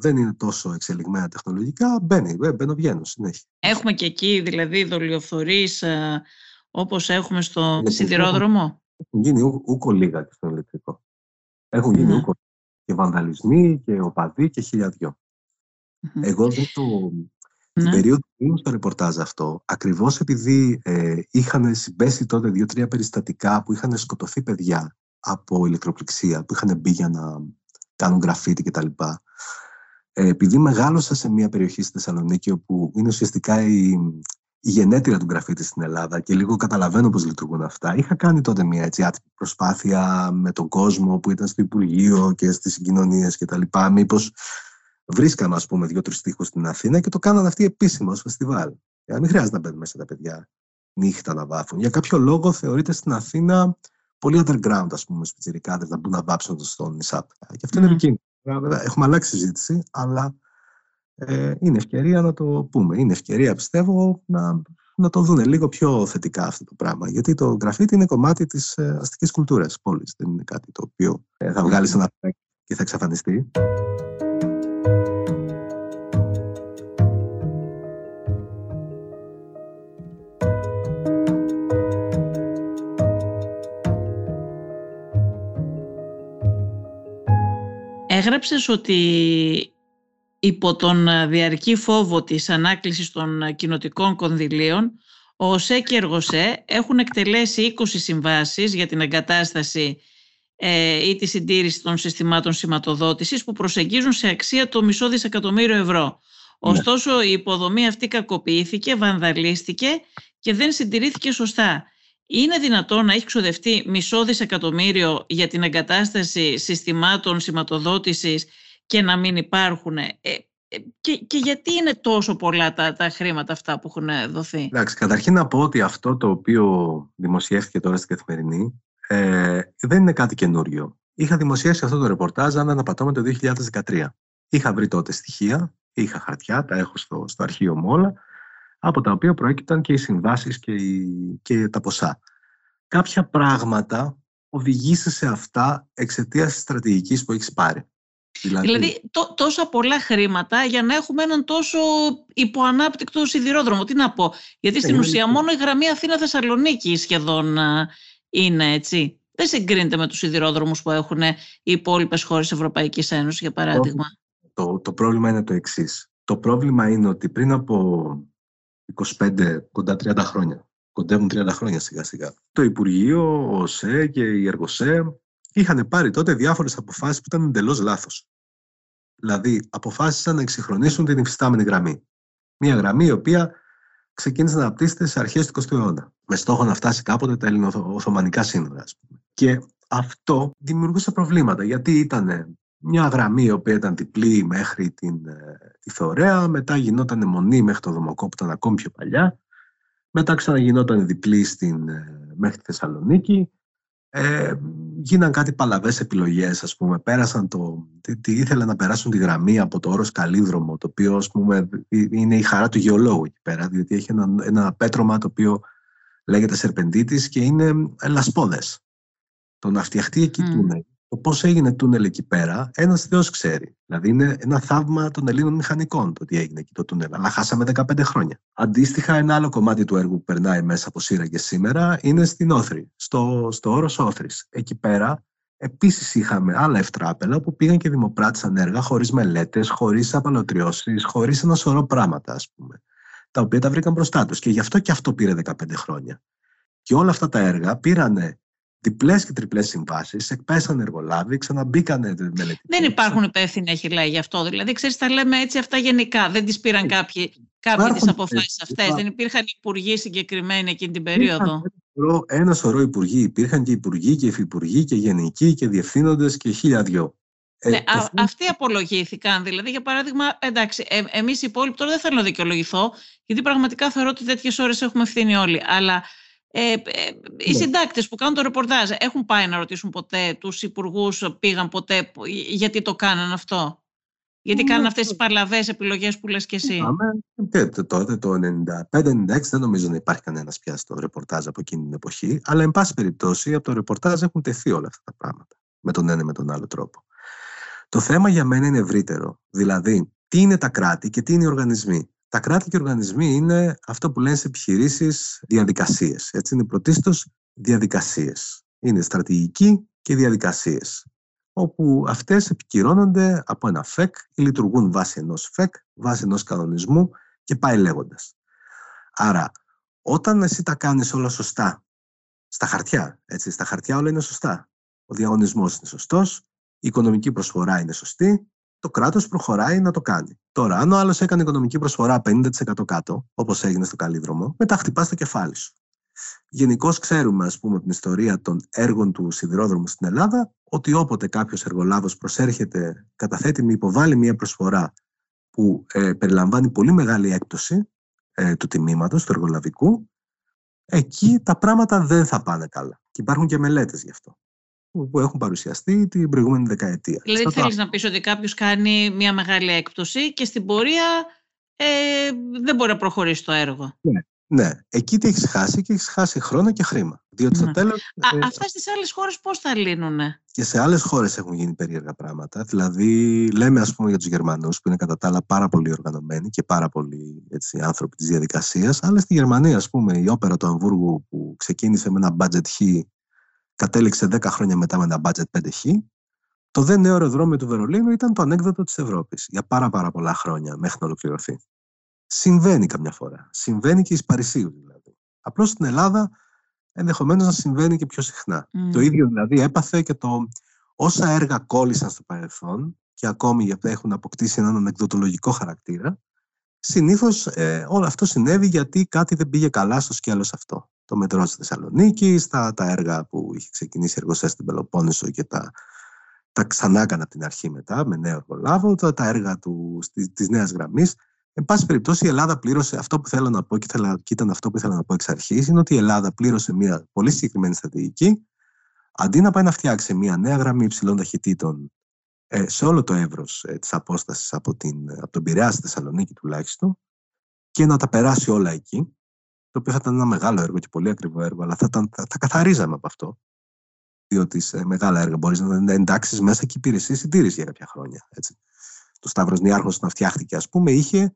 δεν είναι τόσο εξελιγμένα τεχνολογικά, μπαίνει, ε, μπαίνω βγαίνω συνέχεια. Έχουμε και εκεί δηλαδή δολιοφθορείς ε, όπως έχουμε στο σιδηρόδρομο; Έχουν γίνει ούκο λίγα και στο ηλεκτρικό. Έχουν γίνει ναι. ούκο και βανδαλισμοί και οπαδοί και χιλιαδιό. Εγώ δεν το... Ναι. Την περίοδο που ήμουν στο ρεπορτάζ αυτό, ακριβώς επειδή ε, είχαν συμπέσει τότε δύο-τρία περιστατικά που είχαν σκοτωθεί παιδιά από ηλεκτροπληξία, που είχαν μπει για να κάνουν γραφίτι κτλ. Ε, επειδή μεγάλωσα σε μια περιοχή στη Θεσσαλονίκη όπου είναι ουσιαστικά η, η γενέτειρα του γραφίτι στην Ελλάδα και λίγο καταλαβαίνω πώς λειτουργούν αυτά. Είχα κάνει τότε μια έτσι, προσπάθεια με τον κόσμο που ήταν στο Υπουργείο και στις συγκοινωνίες κτλ. Μήπως βρίσκαμε, ας πούμε, δύο-τρεις τείχους στην Αθήνα και το κάνανε αυτοί επίσημα ως φεστιβάλ. Για να μην χρειάζεται να μπαίνουν μέσα τα παιδιά νύχτα να βάφουν. Για κάποιο λόγο θεωρείται στην Αθήνα πολύ underground, ας πούμε, σπιτσιρικάδες να μπουν να βάψουν στο νησάπ. Και αυτό είναι επικίνδυνο. Βέβαια, έχουμε αλλάξει συζήτηση, αλλά ε, είναι ευκαιρία να το πούμε. Είναι ευκαιρία, πιστεύω, να, να το δουν λίγο πιο θετικά αυτό το πράγμα. Γιατί το γραφίτι είναι κομμάτι της ε, αστικής κουλτούρας τη πόλης. Δεν είναι κάτι το οποίο ε, θα βγάλεις ένα και θα εξαφανιστεί. Έγραψες ότι υπό τον διαρκή φόβο της ανάκλησης των κοινοτικών κονδυλίων, ο ΟΣΕ και Εργοσέ έχουν εκτελέσει 20 συμβάσεις για την εγκατάσταση ε, ή τη συντήρηση των συστημάτων σηματοδότησης που προσεγγίζουν σε αξία το μισό δισεκατομμύριο ευρώ. Ναι. Ωστόσο η υποδομή αυτή κακοποιήθηκε, βανδαλίστηκε και δεν συντηρήθηκε σωστά. Είναι δυνατόν να έχει ξοδευτεί μισό δισεκατομμύριο για την εγκατάσταση συστημάτων σηματοδότησης και να μην υπάρχουν. Ε, ε, και, και γιατί είναι τόσο πολλά τα, τα χρήματα αυτά που έχουν δοθεί; Εντάξει, καταρχήν να πω ότι αυτό το οποίο δημοσιεύτηκε τώρα στην Καθημερινή ε, δεν είναι κάτι καινούριο. Είχα δημοσιεύσει αυτό το ρεπορτάζ, αν αναπατώμε το 2013. Είχα βρει τότε στοιχεία, είχα χαρτιά, τα έχω στο, στο αρχείο μου όλα από τα οποία προέκυπταν και οι συμβάσεις και, και τα ποσά. Κάποια πράγματα οδηγήσει σε αυτά εξαιτίας της στρατηγικής που έχεις πάρει. Δηλαδή, δηλαδή τόσα πολλά χρήματα για να έχουμε έναν τόσο υποανάπτυκτο σιδηρόδρομο. Τι να πω. Γιατί στην ουσία μόνο η γραμμή Αθήνα-Θεσσαλονίκη σχεδόν είναι έτσι. Δεν συγκρίνεται με τους σιδηρόδρομους που έχουν οι υπόλοιπες χώρες Ευρωπαϊκής Ένωσης, για παράδειγμα. Το, το πρόβλημα είναι το εξής. Το πρόβλημα είναι ότι πριν από 25, κοντά 30 χρόνια. Κοντεύουν 30 χρόνια σιγά σιγά. Το Υπουργείο, ο ΣΕ και η ΕΡΓΟΣΕ είχαν πάρει τότε διάφορες αποφάσεις που ήταν εντελώς λάθος. Δηλαδή, αποφάσισαν να εξυγχρονίσουν την υφιστάμενη γραμμή. Μια γραμμή η οποία ξεκίνησε να αναπτύσσεται σε αρχές του 20ου αιώνα. Με στόχο να φτάσει κάποτε τα ελληνοοθωμανικά σύνορα, ας πούμε. Και αυτό δημιουργούσε προβλήματα, γιατί ήταν μια γραμμή η οποία ήταν διπλή μέχρι την, ε, τη Θεωρέα, μετά γινόταν μονή μέχρι το Δομοκό που ήταν ακόμη πιο παλιά, μετά ξαναγινόταν διπλή στην, ε, μέχρι τη Θεσσαλονίκη, ε, γίναν κάτι παλαβές επιλογές, ας πούμε, πέρασαν το, τι, τι ήθελαν να περάσουν τη γραμμή από το όρος Καλύδρομο, το οποίο, ας πούμε, είναι η χαρά του γεωλόγου εκεί πέρα, διότι έχει ένα, ένα πέτρωμα το οποίο λέγεται Σερπεντίτης και είναι λασπόδες. Το να φτιαχτεί εκεί mm. Το πώς έγινε τούνελ εκεί πέρα, ένας Θεός ξέρει. Δηλαδή, είναι ένα θαύμα των Ελλήνων μηχανικών το ότι έγινε εκεί το τούνελ. Αλλά χάσαμε 15 χρόνια. Αντίστοιχα, ένα άλλο κομμάτι του έργου που περνάει μέσα από σύραγγε σήμερα είναι στην Όθρη, στο, στο όρος Όθρης. Εκεί πέρα Επίσης είχαμε άλλα ευτράπελα που πήγαν και δημοπράτησαν έργα χωρίς μελέτες, χωρίς απαλωτριώσεις, χωρίς ένα σωρό πράγματα, ας πούμε. Τα οποία τα βρήκαν μπροστά τους. Και γι' αυτό και αυτό πήρε 15 χρόνια. Και όλα αυτά τα έργα πήρανε διπλέ και τριπλές συμβάσεις, εκπέσαν εργολάβοι, ξαναμπήκανε μελετητές. Δεν υπάρχουν υπεύθυνοι, έχει λέει γι' αυτό. Δηλαδή, ξέρεις, τα λέμε έτσι αυτά γενικά. Δεν τις πήραν κάποιοι, κάποιοι τις αποφάσεις αυτές. Δεν υπήρχαν υπουργοί συγκεκριμένοι εκείνη την περίοδο. Ένα σωρό υπουργοί. Υπήρχαν και υπουργοί και υφυπουργοί και γενικοί και διευθύνοντες και χίλια δυο. Ε, ναι, α, αυτοί απολογήθηκαν. Δηλαδή, για παράδειγμα, εντάξει, ε, εμείς οι υπόλοιποι τώρα δεν θέλω να δικαιολογηθώ, γιατί πραγματικά θεωρώ ότι τέτοιες ώρες έχουμε ευθύνη όλοι. Αλλά ε, ε, οι ναι. συντάκτες που κάνουν το ρεπορτάζ έχουν πάει να ρωτήσουν ποτέ τους υπουργούς, πήγαν ποτέ γιατί το κάναν αυτό; Γιατί ναι. κάνουν αυτές τις παρλαβέ επιλογές που λες και εσύ; τότε το 95-96 δεν νομίζω να υπάρχει κανένα πια στο ρεπορτάζ από εκείνη την εποχή. Αλλά, εν πάση περιπτώσει, από το ρεπορτάζ έχουν τεθεί όλα αυτά τα πράγματα. με τον ένα ή με τον άλλο τρόπο. Το θέμα για μένα είναι ευρύτερο. Δηλαδή, τι είναι τα κράτη και τι είναι οι οργανισμοί; Τα κράτη και οι οργανισμοί είναι αυτό που λένε σε επιχειρήσεις διαδικασίες. Έτσι είναι πρωτίστως διαδικασίες. Είναι στρατηγική και διαδικασίες. Όπου αυτές επικυρώνονται από ένα ΦΕΚ ή λειτουργούν βάσει ενός ΦΕΚ, βάσει ενός κανονισμού και πάει λέγοντας. Άρα, όταν εσύ τα κάνεις όλα σωστά, στα χαρτιά, έτσι, στα χαρτιά όλα είναι σωστά. Ο διαγωνισμός είναι σωστός, η οικονομική προσφορά είναι σωστή, το κράτος προχωράει να το κάνει. Τώρα, αν ο άλλος έκανε οικονομική προσφορά 50% κάτω, όπως έγινε στο Καλύδρομο, μετά χτυπά το κεφάλι σου. Γενικώς ξέρουμε, ας πούμε, την ιστορία των έργων του σιδηρόδρομου στην Ελλάδα, ότι όποτε κάποιος εργολάβος προσέρχεται, καταθέτει με υποβάλλει μια προσφορά που ε, περιλαμβάνει πολύ μεγάλη έκπτωση ε, του τιμήματος, του εργολαβικού, εκεί τα πράγματα δεν θα πάνε καλά. Και υπάρχουν και μελέτες γι' αυτό που έχουν παρουσιαστεί την προηγούμενη δεκαετία. Δηλαδή θέλεις να πεις ότι κάποιος κάνει μια μεγάλη έκπτωση και στην πορεία ε, δεν μπορεί να προχωρήσει το έργο. Ναι. Ναι, εκεί τι έχεις χάσει και έχεις χάσει χρόνο και χρήμα. Διότι ναι. τέλος, Α, ε, αυτά στις άλλες χώρες πώς θα λύνουν. Και σε άλλες χώρες έχουν γίνει περίεργα πράγματα. Δηλαδή, λέμε ας πούμε για τους Γερμανούς, που είναι κατά τα άλλα πάρα πολύ οργανωμένοι και πάρα πολύ έτσι, άνθρωποι της διαδικασίας. Αλλά στη Γερμανία, ας πούμε, η όπερα του Αμβούργου που ξεκίνησε με ένα budget χ κατέληξε 10 χρόνια μετά με ένα budget 5χ. Το δε νέο αεροδρόμιο του Βερολίνου ήταν το ανέκδοτο της Ευρώπης για πάρα, πάρα πολλά χρόνια μέχρι να ολοκληρωθεί. Συμβαίνει καμιά φορά. Συμβαίνει και εις Παρισίου δηλαδή. Απλώς στην Ελλάδα ενδεχομένως να συμβαίνει και πιο συχνά. Το ίδιο δηλαδή έπαθε και το όσα έργα κόλλησαν στο παρελθόν και ακόμη γιατί έχουν αποκτήσει έναν ανεκδοτολογικό χαρακτήρα, συνήθως ε, όλο αυτό συνέβη γιατί κάτι δεν πήγε καλά στο σκέλος αυτό το μετρό στη Θεσσαλονίκη, τα, τα έργα που είχε ξεκινήσει η εργοστάσια στην Πελοπόννησο και τα, τα ξανά έκανα από την αρχή μετά με νέο εργολάβο, τα, τα έργα του, της νέας γραμμής. Εν πάση περιπτώσει η Ελλάδα πλήρωσε αυτό που θέλω να πω και, θέλω, και ήταν αυτό που ήθελα να πω εξ αρχής, είναι ότι η Ελλάδα πλήρωσε μια πολύ συγκεκριμένη στρατηγική αντί να πάει να φτιάξει μια νέα γραμμή υψηλών ταχυτήτων ε, σε όλο το εύρος ε, της απόστασης από, από τον Πειραιά στη Θεσσαλονίκη τουλάχιστον και να τα περάσει όλα εκεί, το οποίο θα ήταν ένα μεγάλο έργο και πολύ ακριβό έργο, αλλά θα, ήταν, θα, θα καθαρίζαμε από αυτό. Διότι σε μεγάλα έργα μπορείς να εντάξεις μέσα και υπηρεσίες συντήρησης για κάποια χρόνια. Έτσι. Το Σταύρος Νιάρχος, όταν φτιάχτηκε, ας πούμε, είχε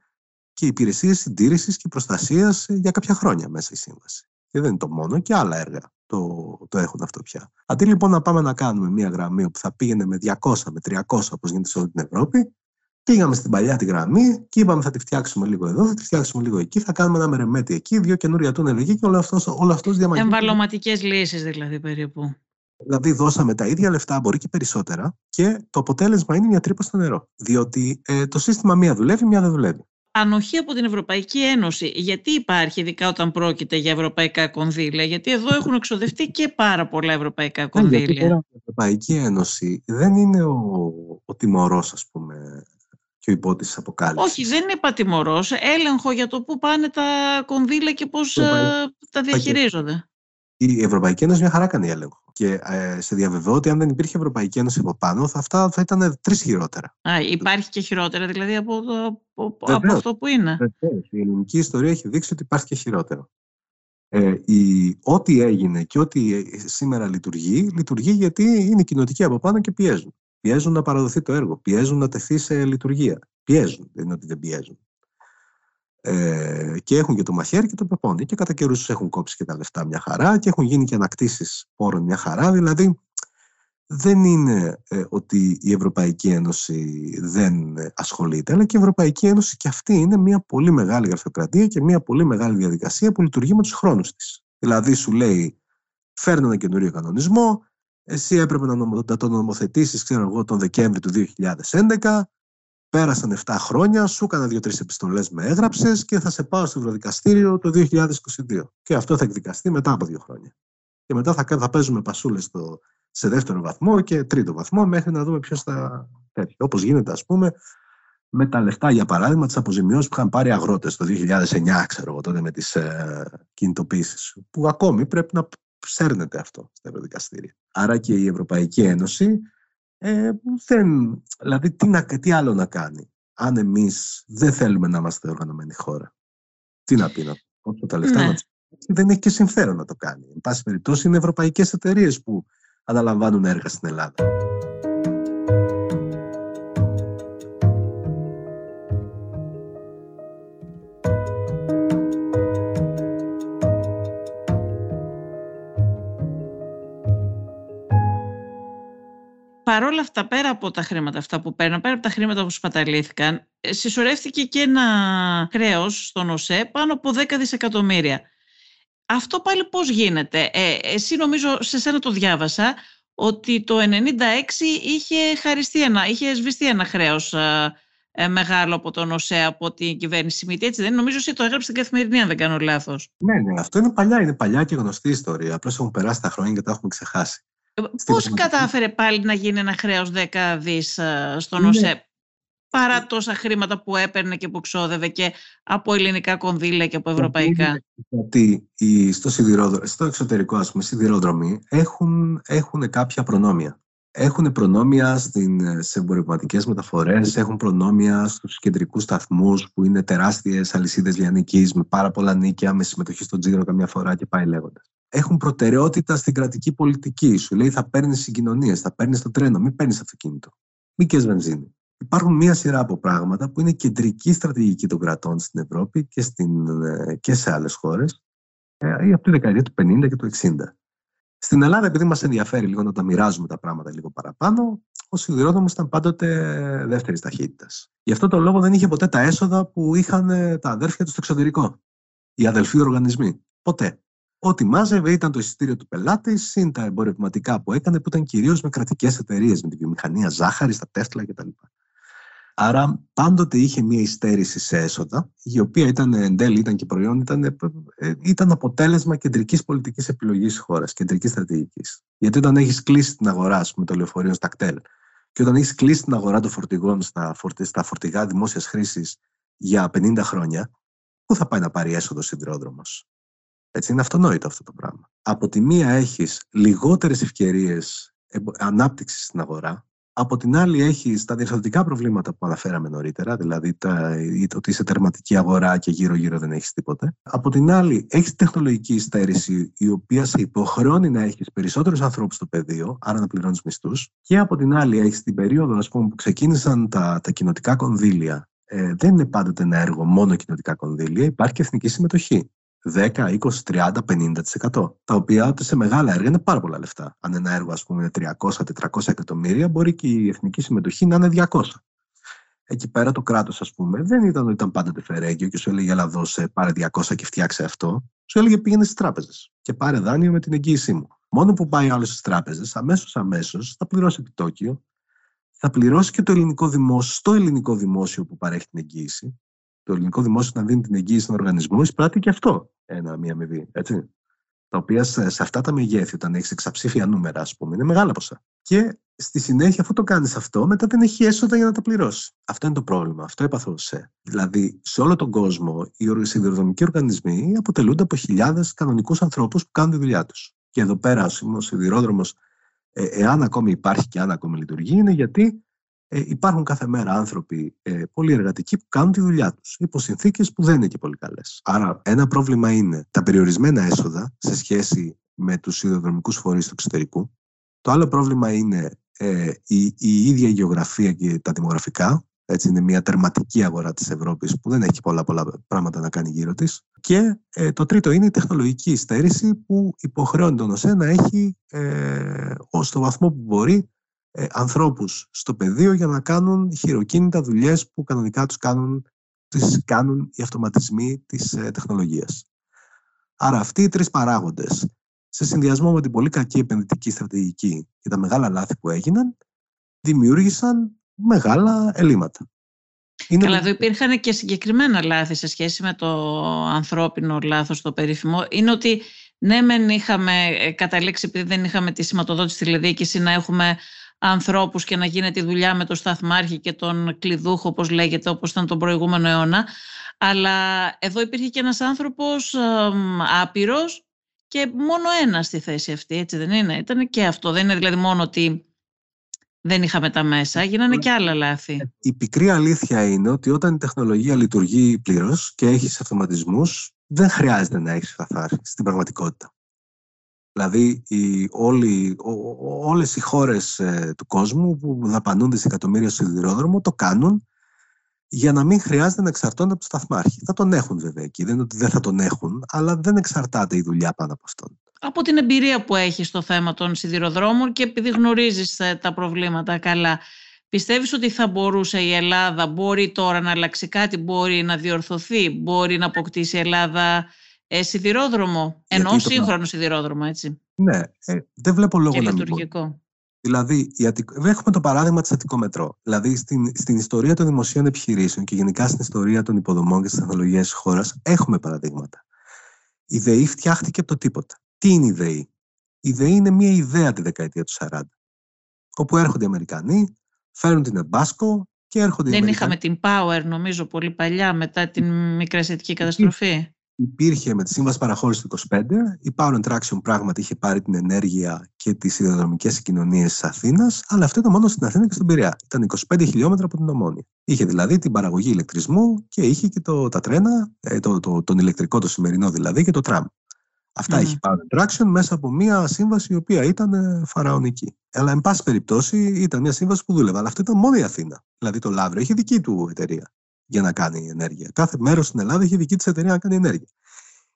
και υπηρεσίες συντήρησης και προστασίας για κάποια χρόνια μέσα η σύμβαση. Και δεν είναι το μόνο, και άλλα έργα το, το έχουν αυτό πια. Αντί λοιπόν να πάμε να κάνουμε μια γραμμή που θα πήγαινε με 200, με 300 όπως γίνεται σε όλη την Ευρώπη, Πήγαμε στην παλιά τη γραμμή και είπαμε θα τη φτιάξουμε λίγο εδώ, θα τη φτιάξουμε λίγο εκεί, θα κάνουμε ένα μερεμέτι εκεί, δύο καινούρια τούνελ εκεί και όλο αυτός όλο αυτός διαμαγεί. Εμβαλωματικές λύσεις δηλαδή περίπου. Δηλαδή δώσαμε τα ίδια λεφτά, μπορεί και περισσότερα και το αποτέλεσμα είναι μια τρύπα στο νερό. Διότι ε, το σύστημα μία δουλεύει, μία δεν δουλεύει. Ανοχή από την Ευρωπαϊκή Ένωση. Γιατί υπάρχει, ειδικά όταν πρόκειται για ευρωπαϊκά κονδύλια, Γιατί εδώ έχουν εξοδευτεί και πάρα πολλά ευρωπαϊκά κονδύλια. Ναι, γιατί η Ευρωπαϊκή Ένωση δεν είναι ο, ο τιμωρός, ας πούμε, και ο υπότης τη αποκάλυψης. Όχι, δεν είναι πατημορό. Έλεγχο για το πού πάνε τα κονδύλια και πώς ε, τα διαχειρίζονται. Η Ευρωπαϊκή Ένωση μια χαρά κάνει έλεγχο. Και ε, σε διαβεβαιώ ότι αν δεν υπήρχε Ευρωπαϊκή Ένωση από πάνω, θα, αυτά θα ήταν τρεις χειρότερα. Α, υπάρχει και χειρότερα δηλαδή από, το, από, από αυτό που είναι. Βεβαίως. Η ελληνική ιστορία έχει δείξει ότι υπάρχει και χειρότερο. Ε, η, ό,τι έγινε και ό,τι σήμερα λειτουργεί, λειτουργεί γιατί είναι κοινοτικοί από πάνω και πιέζουν. Πιέζουν να παραδοθεί το έργο, πιέζουν να τεθεί σε λειτουργία. Πιέζουν, δεν είναι ότι δεν πιέζουν. Ε, και έχουν και το μαχαίρι και το πεπόνι. Και κατά καιρούς έχουν κόψει και τα λεφτά μια χαρά και έχουν γίνει και ανακτήσεις πόρων μια χαρά. Δηλαδή, δεν είναι ε, ότι η Ευρωπαϊκή Ένωση δεν ασχολείται, αλλά και η Ευρωπαϊκή Ένωση και αυτή είναι μια πολύ μεγάλη γραφειοκρατία και μια πολύ μεγάλη διαδικασία που λειτουργεί με τους χρόνους της. Δηλαδή, σου λέει, φέρνω ένα καινούριο κανονισμό, εσύ έπρεπε να, νομο, να το νομοθετήσεις, ξέρω εγώ, τον Δεκέμβρη του 2011. Πέρασαν 7 χρόνια, σου έκανα δύο-τρεις επιστολές με έγραψες και θα σε πάω στο Ευρωδικαστήριο το 2022. Και αυτό θα εκδικαστεί μετά από δύο χρόνια. Και μετά θα, θα παίζουμε πασούλες σε δεύτερο βαθμό και τρίτο βαθμό μέχρι να δούμε ποιος θα τέτοιο. Όπως γίνεται, ας πούμε, με τα λεφτά, για παράδειγμα, τις αποζημιώσεις που είχαν πάρει αγρότες το 2009, ξέρω εγώ, τότε με τις ε, κινητοποίησεις. Που ακόμη πρέπει να ψέρνεται αυτό στα ευρωδικαστήρια. Άρα και η Ευρωπαϊκή Ένωση ε, δεν, δηλαδή τι, να, τι άλλο να κάνει αν εμείς δεν θέλουμε να είμαστε οργανωμένη χώρα. Τι να πει να πω, τα λεφτά ναι. να δεν έχει και συμφέρον να το κάνει. Εν πάση περιπτώσει είναι ευρωπαϊκές εταιρείες που αναλαμβάνουν έργα στην Ελλάδα. Παρόλα αυτά, πέρα από τα χρήματα αυτά που παίρναν, πέρα από τα χρήματα που σπαταλήθηκαν, ε, συσσωρεύτηκε και ένα χρέος στον ΟΣΕ πάνω από 10 δισεκατομμύρια. Αυτό πάλι πώς γίνεται; Ε, εσύ νομίζω, σε σένα το διάβασα, ότι το 1996 είχε χαριστεί ένα, είχε σβηστεί ένα χρέος ε, ε, μεγάλο από τον ΟΣΕ, από την κυβέρνηση Μήτη. Έτσι δεν νομίζω ότι το έγραψες στην καθημερινή, αν δεν κάνω λάθος. Ναι, ναι, αυτό είναι παλιά, είναι παλιά και γνωστή ιστορία. Απλώς έχουν περάσει τα χρόνια και τα έχουμε ξεχάσει. Πώς κατάφερε πάλι να γίνει ένα χρέος 10 δις ε, στον ΟΣΕΠ παρά τόσα χρήματα που έπαιρνε και που ξόδευε και από ελληνικά κονδύλια και από ευρωπαϊκά; Γιατί στο, στο εξωτερικό, ας πούμε, σιδηρόδρομοι έχουν, έχουν κάποια προνόμια. Έχουν προνόμια σε εμπορευματικές μεταφορές, έχουν προνόμια στους κεντρικούς σταθμούς που είναι τεράστιες αλυσίδες λιανικής με πάρα πολλά νίκια, με συμμετοχή στον τζίρο καμιά φορά και πάει λέγοντας έχουν προτεραιότητα στην κρατική πολιτική. Σου λέει θα παίρνεις συγκοινωνίες, θα παίρνεις το τρένο, μην παίρνεις αυτοκίνητο. Μην και βενζίνη. Υπάρχουν μία σειρά από πράγματα που είναι κεντρική στρατηγική των κρατών στην Ευρώπη και, στην, ε, και σε άλλες χώρες ε, από τη δεκαετία του 50 και του 60. Στην Ελλάδα, επειδή μας ενδιαφέρει λίγο να τα μοιράζουμε τα πράγματα λίγο παραπάνω, ο σιδηρόδρομος ήταν πάντοτε δεύτερης ταχύτητας. Γι' αυτό το λόγο δεν είχε ποτέ τα έσοδα που είχαν τα αδέρφια του στο εξωτερικό. Οι αδελφοί οργανισμοί. Ποτέ. Ό,τι μάζευε ήταν το εισιτήριο του πελάτης, συν τα εμπορευματικά που έκανε, που ήταν κυρίως με κρατικές εταιρείες, με τη βιομηχανία ζάχαρη, τα Τέσλα κτλ. Άρα πάντοτε είχε μια υστέρηση σε έσοδα, η οποία ήταν εν τέλει ήταν και προϊόν, ήταν, ε, ήταν αποτέλεσμα κεντρικής πολιτικής επιλογής της χώρας, κεντρικής στρατηγικής. Γιατί όταν έχεις κλείσει την αγορά, με το λεωφορείο στα κτέλ, και όταν έχεις κλείσει την αγορά των φορτηγών στα, στα φορτηγά δημόσιας χρήσης για 50 χρόνια, πού θα πάει να πάρει έσοδο σιδηρόδρομος; Έτσι είναι αυτονόητο αυτό το πράγμα. Από τη μία έχεις λιγότερες ευκαιρίες ανάπτυξης στην αγορά, από την άλλη έχεις τα διευθυντικά προβλήματα που αναφέραμε νωρίτερα, δηλαδή τα, ότι είσαι τερματική αγορά και γύρω-γύρω δεν έχεις τίποτε. Από την άλλη έχεις τεχνολογική υστέρηση η οποία σε υποχρεώνει να έχεις περισσότερους ανθρώπους στο πεδίο, άρα να πληρώνεις μισθούς. Και από την άλλη έχεις την περίοδο ας πούμε, που ξεκίνησαν τα, τα κοινοτικά κονδύλια. Ε, δεν είναι πάντοτε ένα έργο μόνο κοινοτικά κονδύλια, υπάρχει και εθνική συμμετοχή. 10, 20, 30, 50%. Τα οποία σε μεγάλα έργα είναι πάρα πολλά λεφτά. Αν ένα έργο, ας πούμε, είναι 300-400 εκατομμύρια, μπορεί και η εθνική συμμετοχή να είναι 200. Εκεί πέρα το κράτος, ας πούμε, δεν ήταν ότι ήταν πάντοτε φερέγγιο και σου έλεγε, Ελά, δώσε, πάρε 200 και φτιάξε αυτό. Σου έλεγε, πήγαινε στις τράπεζες και πάρε δάνειο με την εγγύησή μου. Μόνο που πάει άλλος στις τράπεζες, αμέσως αμέσως θα πληρώσει επιτόκιο, θα πληρώσει και το ελληνικό δημόσιο, στο ελληνικό δημόσιο που παρέχει την εγγύηση το ελληνικό δημόσιο να δίνει την εγγύηση στον οργανισμό, εισπράττει και αυτό ένα, μία αμοιβή. Έτσι. Τα οποία σε, σε αυτά τα μεγέθη, όταν έχεις εξαψήφια νούμερα, ας πούμε, είναι μεγάλα ποσά. Και στη συνέχεια, αφού το κάνεις αυτό, μετά δεν έχει έσοδα για να τα πληρώσεις. Αυτό είναι το πρόβλημα. Αυτό έπαθω σε. Δηλαδή, σε όλο τον κόσμο, οι σιδηροδρομικοί οργανισμοί αποτελούνται από χιλιάδες κανονικούς ανθρώπους που κάνουν τη δουλειά τους. Και εδώ πέρα, ο σιδηρόδρομος, ε, εάν ακόμη υπάρχει και αν ακόμη λειτουργεί, είναι γιατί ε, υπάρχουν κάθε μέρα άνθρωποι ε, πολύ εργατικοί που κάνουν τη δουλειά τους υπό συνθήκες που δεν είναι και πολύ καλές. Άρα, ένα πρόβλημα είναι τα περιορισμένα έσοδα σε σχέση με τους ιδεοδρομικού φορείς του εξωτερικού. Το άλλο πρόβλημα είναι ε, η, η ίδια η γεωγραφία και τα δημογραφικά. Έτσι είναι μια τερματική αγορά της Ευρώπης που δεν έχει πολλά πολλά πράγματα να κάνει γύρω της. Και ε, το τρίτο είναι η τεχνολογική στέρηση που υποχρεώνει τον ΟΣΕ να έχει ε, ως το βαθμό που μπορεί ε, ανθρώπους στο πεδίο για να κάνουν χειροκίνητα δουλειές που κανονικά τους κάνουν, τις κάνουν οι αυτοματισμοί της ε, τεχνολογίας. Άρα αυτοί οι τρεις παράγοντες, σε συνδυασμό με την πολύ κακή επενδυτική στρατηγική και τα μεγάλα λάθη που έγιναν, δημιούργησαν μεγάλα ελλείμματα. Είναι... Καλά, εδώ υπήρχαν και συγκεκριμένα λάθη σε σχέση με το ανθρώπινο λάθος, το περίφημο. Είναι ότι ναι, μεν είχαμε ε, καταλήξει, επειδή δεν είχαμε τη σηματοδότηση τηλεδιοίκηση, να έχουμε ανθρώπους και να γίνεται η δουλειά με τον σταθμάρχη και τον κλειδούχο, όπως λέγεται, όπως ήταν τον προηγούμενο αιώνα. Αλλά εδώ υπήρχε και ένας άνθρωπος άπειρος και μόνο ένας στη θέση αυτή, έτσι δεν είναι; Ήταν και αυτό. Δεν είναι δηλαδή μόνο ότι δεν είχαμε τα μέσα, γίνανε και άλλα λάθη. Η πικρή αλήθεια είναι ότι όταν η τεχνολογία λειτουργεί πλήρως και έχεις αυτοματισμούς, δεν χρειάζεται να έχεις φαθάρι στην πραγματικότητα. Δηλαδή οι, όλοι, ό, όλες οι χώρες ε, του κόσμου που δαπανούν δισεκατομμύρια στο σιδηρόδρομο το κάνουν για να μην χρειάζεται να εξαρτώνται από το σταθμάρχη. Θα τον έχουν βέβαια εκεί, δεν είναι ότι δεν θα τον έχουν, αλλά δεν εξαρτάται η δουλειά πάνω από αυτόν. Από την εμπειρία που έχεις στο θέμα των σιδηροδρόμων και επειδή γνωρίζεις ε, τα προβλήματα καλά, πιστεύεις ότι θα μπορούσε η Ελλάδα, μπορεί τώρα να αλλάξει κάτι, μπορεί να διορθωθεί, μπορεί να αποκτήσει η Ελλάδα ε, σιδηρόδρομο, ενώ σύγχρονο σιδηρόδρομο, έτσι. Ναι, ε, δεν βλέπω λόγο και να μην μπορεί. Δηλαδή, έχουμε το παράδειγμα της Αττικομετρό. Δηλαδή, στην, στην ιστορία των δημοσίων επιχειρήσεων και γενικά στην ιστορία των υποδομών και τη τεχνολογία της χώρας, έχουμε παραδείγματα. Η ΔΕΗ φτιάχτηκε από το τίποτα. Τι είναι η ΔΕΗ; Η ΔΕΗ είναι μια ιδέα τη δεκαετία του 40. Όπου έρχονται οι Αμερικανοί, φέρνουν την Εμπάσκο και έρχονται Δεν οι είχαμε την Power, νομίζω, πολύ παλιά μετά την μικρασιατική καταστροφή υπήρχε με τη Σύμβαση Παραχώρηση του 25, η Power Traction πράγματι είχε πάρει την ενέργεια και τις ιδεοδρομικέ συγκοινωνίες της Αθήνας, αλλά αυτό ήταν μόνο στην Αθήνα και στον Πειραιά. Ήταν 25 χιλιόμετρα από την Ομόνια. Είχε δηλαδή την παραγωγή ηλεκτρισμού και είχε και το, τα τρένα, ε, το, το, τον ηλεκτρικό, το σημερινό δηλαδή και το τραμ. Αυτά mm. είχε Power Traction μέσα από μια σύμβαση η οποία ήταν ε, φαραωνική. Αλλά, εν πάση περιπτώσει, ήταν μια σύμβαση που δούλευε. Αλλά αυτό ήταν μόνο η Αθήνα. Δηλαδή το Λαύριο είχε δική του εταιρεία για να κάνει ενέργεια. Κάθε μέρος στην Ελλάδα έχει δική της εταιρεία να κάνει ενέργεια.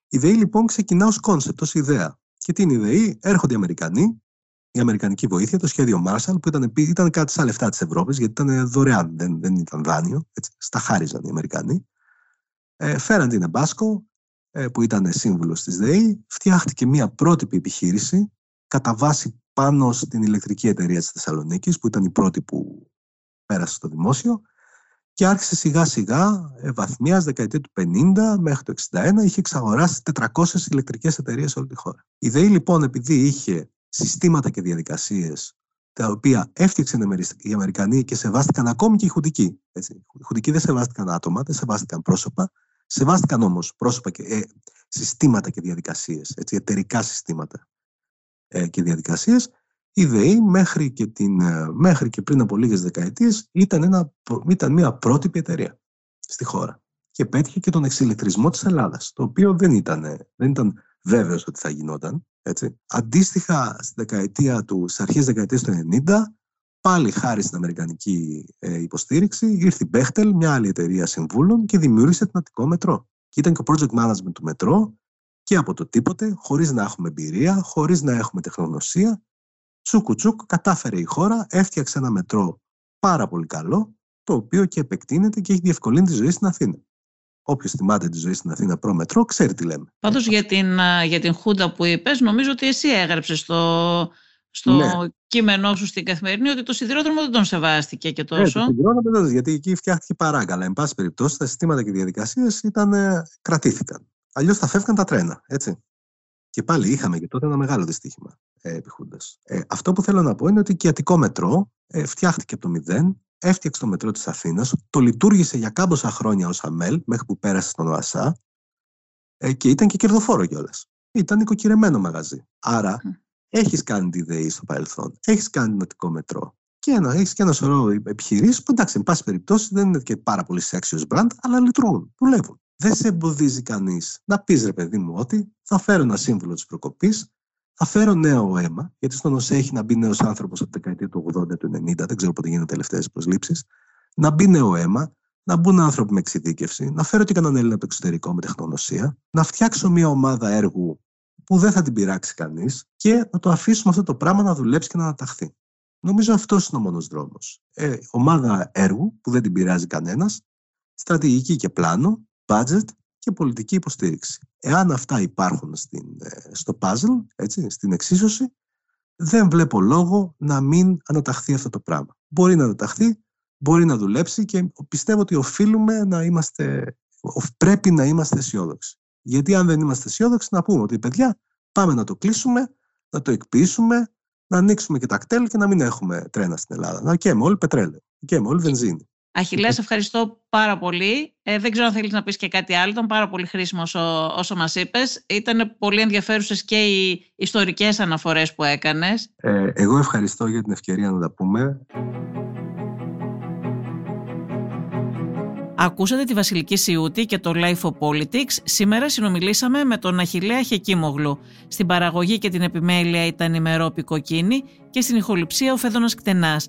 Η ΔΕΗ λοιπόν ξεκινά ως κόνσεπτ, ως ιδέα. Και τι είναι η ΔΕΗ, έρχονται οι Αμερικανοί, η Αμερικανική βοήθεια, το σχέδιο Marshall, που ήταν, ήταν κάτι σαν λεφτά της Ευρώπης, γιατί ήταν δωρεάν, δεν, δεν ήταν δάνειο, έτσι, στα χάριζαν οι Αμερικανοί. Ε, φέραν την Ebasco, ε, που ήταν σύμβουλος της ΔΕΗ, φτιάχτηκε μια πρότυπη επιχείρηση κατά βάση πάνω στην ηλεκτρική εταιρεία της Θεσσαλονίκης, που ήταν η πρώτη που πέρασε στο δημόσιο, και άρχισε σιγά σιγά, ε, βαθμίας δεκαετία του 50 μέχρι το 61, είχε εξαγοράσει 400 ηλεκτρικές εταιρείες σε όλη τη χώρα. Η ΔΕΗ λοιπόν, επειδή είχε συστήματα και διαδικασίες τα οποία έφτιαξαν οι Αμερικανοί και σεβάστηκαν ακόμη και οι Χουντικοί. Έτσι. Οι Χουντικοί δεν σεβάστηκαν άτομα, δεν σεβάστηκαν πρόσωπα, σεβάστηκαν όμως πρόσωπα και ε, συστήματα και διαδικασίες, εταιρικά συστήματα ε, και διαδικασίες η ΔΕΗ μέχρι και, την, ε, μέχρι και πριν από λίγες δεκαετίες ήταν, ένα, ήταν μια πρότυπη εταιρεία στη χώρα και πέτυχε και τον εξηλεκτρισμό της Ελλάδας, το οποίο δεν ήταν, δεν ήταν βέβαιος ότι θα γινόταν. Έτσι. Αντίστοιχα, στη δεκαετία του, στις αρχές δεκαετίας του 90, πάλι χάρη στην αμερικανική ε, υποστήριξη, ήρθε η Bechtel, μια άλλη εταιρεία συμβούλων και δημιούργησε την Αττικό Μετρό. Και ήταν και ο project management του Μετρό και από το τίποτε, χωρίς να έχουμε εμπειρία, χωρίς να έχουμε τεχνογνωσία, τσούκου τσούκ κατάφερε η χώρα, έφτιαξε ένα μετρό πάρα πολύ καλό, το οποίο και επεκτείνεται και έχει διευκολύνει τη ζωή στην Αθήνα. Όποιος θυμάται τη ζωή στην Αθήνα προ-μετρό, ξέρει τι λέμε. Πάντως για την, για την Χούντα που είπες, νομίζω ότι εσύ έγραψες στο, στο ναι. κείμενό σου στην καθημερινή ότι το σιδηρόδρομο δεν τον σεβάστηκε και τόσο. Ναι, το σιδηρόδρομο δεν γιατί εκεί φτιάχτηκε παράγκαλα. Εν πάση περιπτώσει, τα συστήματα και οι διαδικασίε κρατήθηκαν. Αλλιώς θα φεύγαν τα τρένα. Έτσι. Και πάλι είχαμε και τότε ένα μεγάλο δυστύχημα ε, Ε, αυτό που θέλω να πω είναι ότι και Αττικό Μετρό ε, φτιάχτηκε από το μηδέν, έφτιαξε το μετρό της Αθήνας, το λειτουργήσε για κάμποσα χρόνια ως ΑΜΕΛ, μέχρι που πέρασε στον ΟΑΣΑ ε, και ήταν και κερδοφόρο κιόλας. Ήταν οικοκυρεμένο μαγαζί. Άρα, mm. έχεις κάνει τη ΔΕΗ στο παρελθόν, έχεις κάνει το Αττικό Μετρό και ένα, έχεις και ένα σωρό επιχειρήσεις που εντάξει, εν πάση περιπτώσει δεν είναι και πάρα πολύ sexy brand, αλλά λειτουργούν, δουλεύουν δεν σε εμποδίζει κανείς να πεις ρε παιδί μου ότι θα φέρω ένα σύμβολο της προκοπής, θα φέρω νέο αίμα, γιατί στον ΟΣΕ έχει να μπει νέος άνθρωπος από τη δεκαετία του 80, του 90, δεν ξέρω πότε γίνονται τελευταίες προσλήψεις, να μπει νέο αίμα, να μπουν άνθρωποι με εξειδίκευση, να φέρω και κανέναν Έλληνα από το εξωτερικό με τεχνογνωσία, να φτιάξω μια ομάδα έργου που δεν θα την πειράξει κανείς και να το αφήσουμε αυτό το πράγμα να δουλέψει και να αναταχθεί. Νομίζω αυτός είναι ο μόνος δρόμος. Ε, ομάδα έργου που δεν την πειράζει κανένας, στρατηγική και πλάνο, budget και πολιτική υποστήριξη. Εάν αυτά υπάρχουν στην, ε, στο puzzle, έτσι, στην εξίσωση, δεν βλέπω λόγο να μην αναταχθεί αυτό το πράγμα. Μπορεί να αναταχθεί, μπορεί να δουλέψει και πιστεύω ότι οφείλουμε να είμαστε, πρέπει να είμαστε αισιόδοξοι. Γιατί αν δεν είμαστε αισιόδοξοι, να πούμε ότι παιδιά πάμε να το κλείσουμε, να το εκποιήσουμε, να ανοίξουμε και τα κτέλ και να μην έχουμε τρένα στην Ελλάδα. Να καίμε όλοι πετρέλαιο, καίμε όλοι βενζίνη. Αχιλές, ευχαριστώ πάρα πολύ. Ε, δεν ξέρω αν θέλεις να πεις και κάτι άλλο. Ήταν πάρα πολύ χρήσιμο όσο, όσο μας είπες. Ήταν πολύ ενδιαφέρουσες και οι ιστορικές αναφορές που έκανες. Ε, εγώ ευχαριστώ για την ευκαιρία να τα πούμε. Ακούσατε τη Βασιλική Σιούτη και το Life of Politics. Σήμερα συνομιλήσαμε με τον Αχιλέα Χεκίμογλου. Στην παραγωγή και την επιμέλεια ήταν η Μερόπη Κοκκίνη και στην ηχοληψία ο Φέδωνας Κτενάς.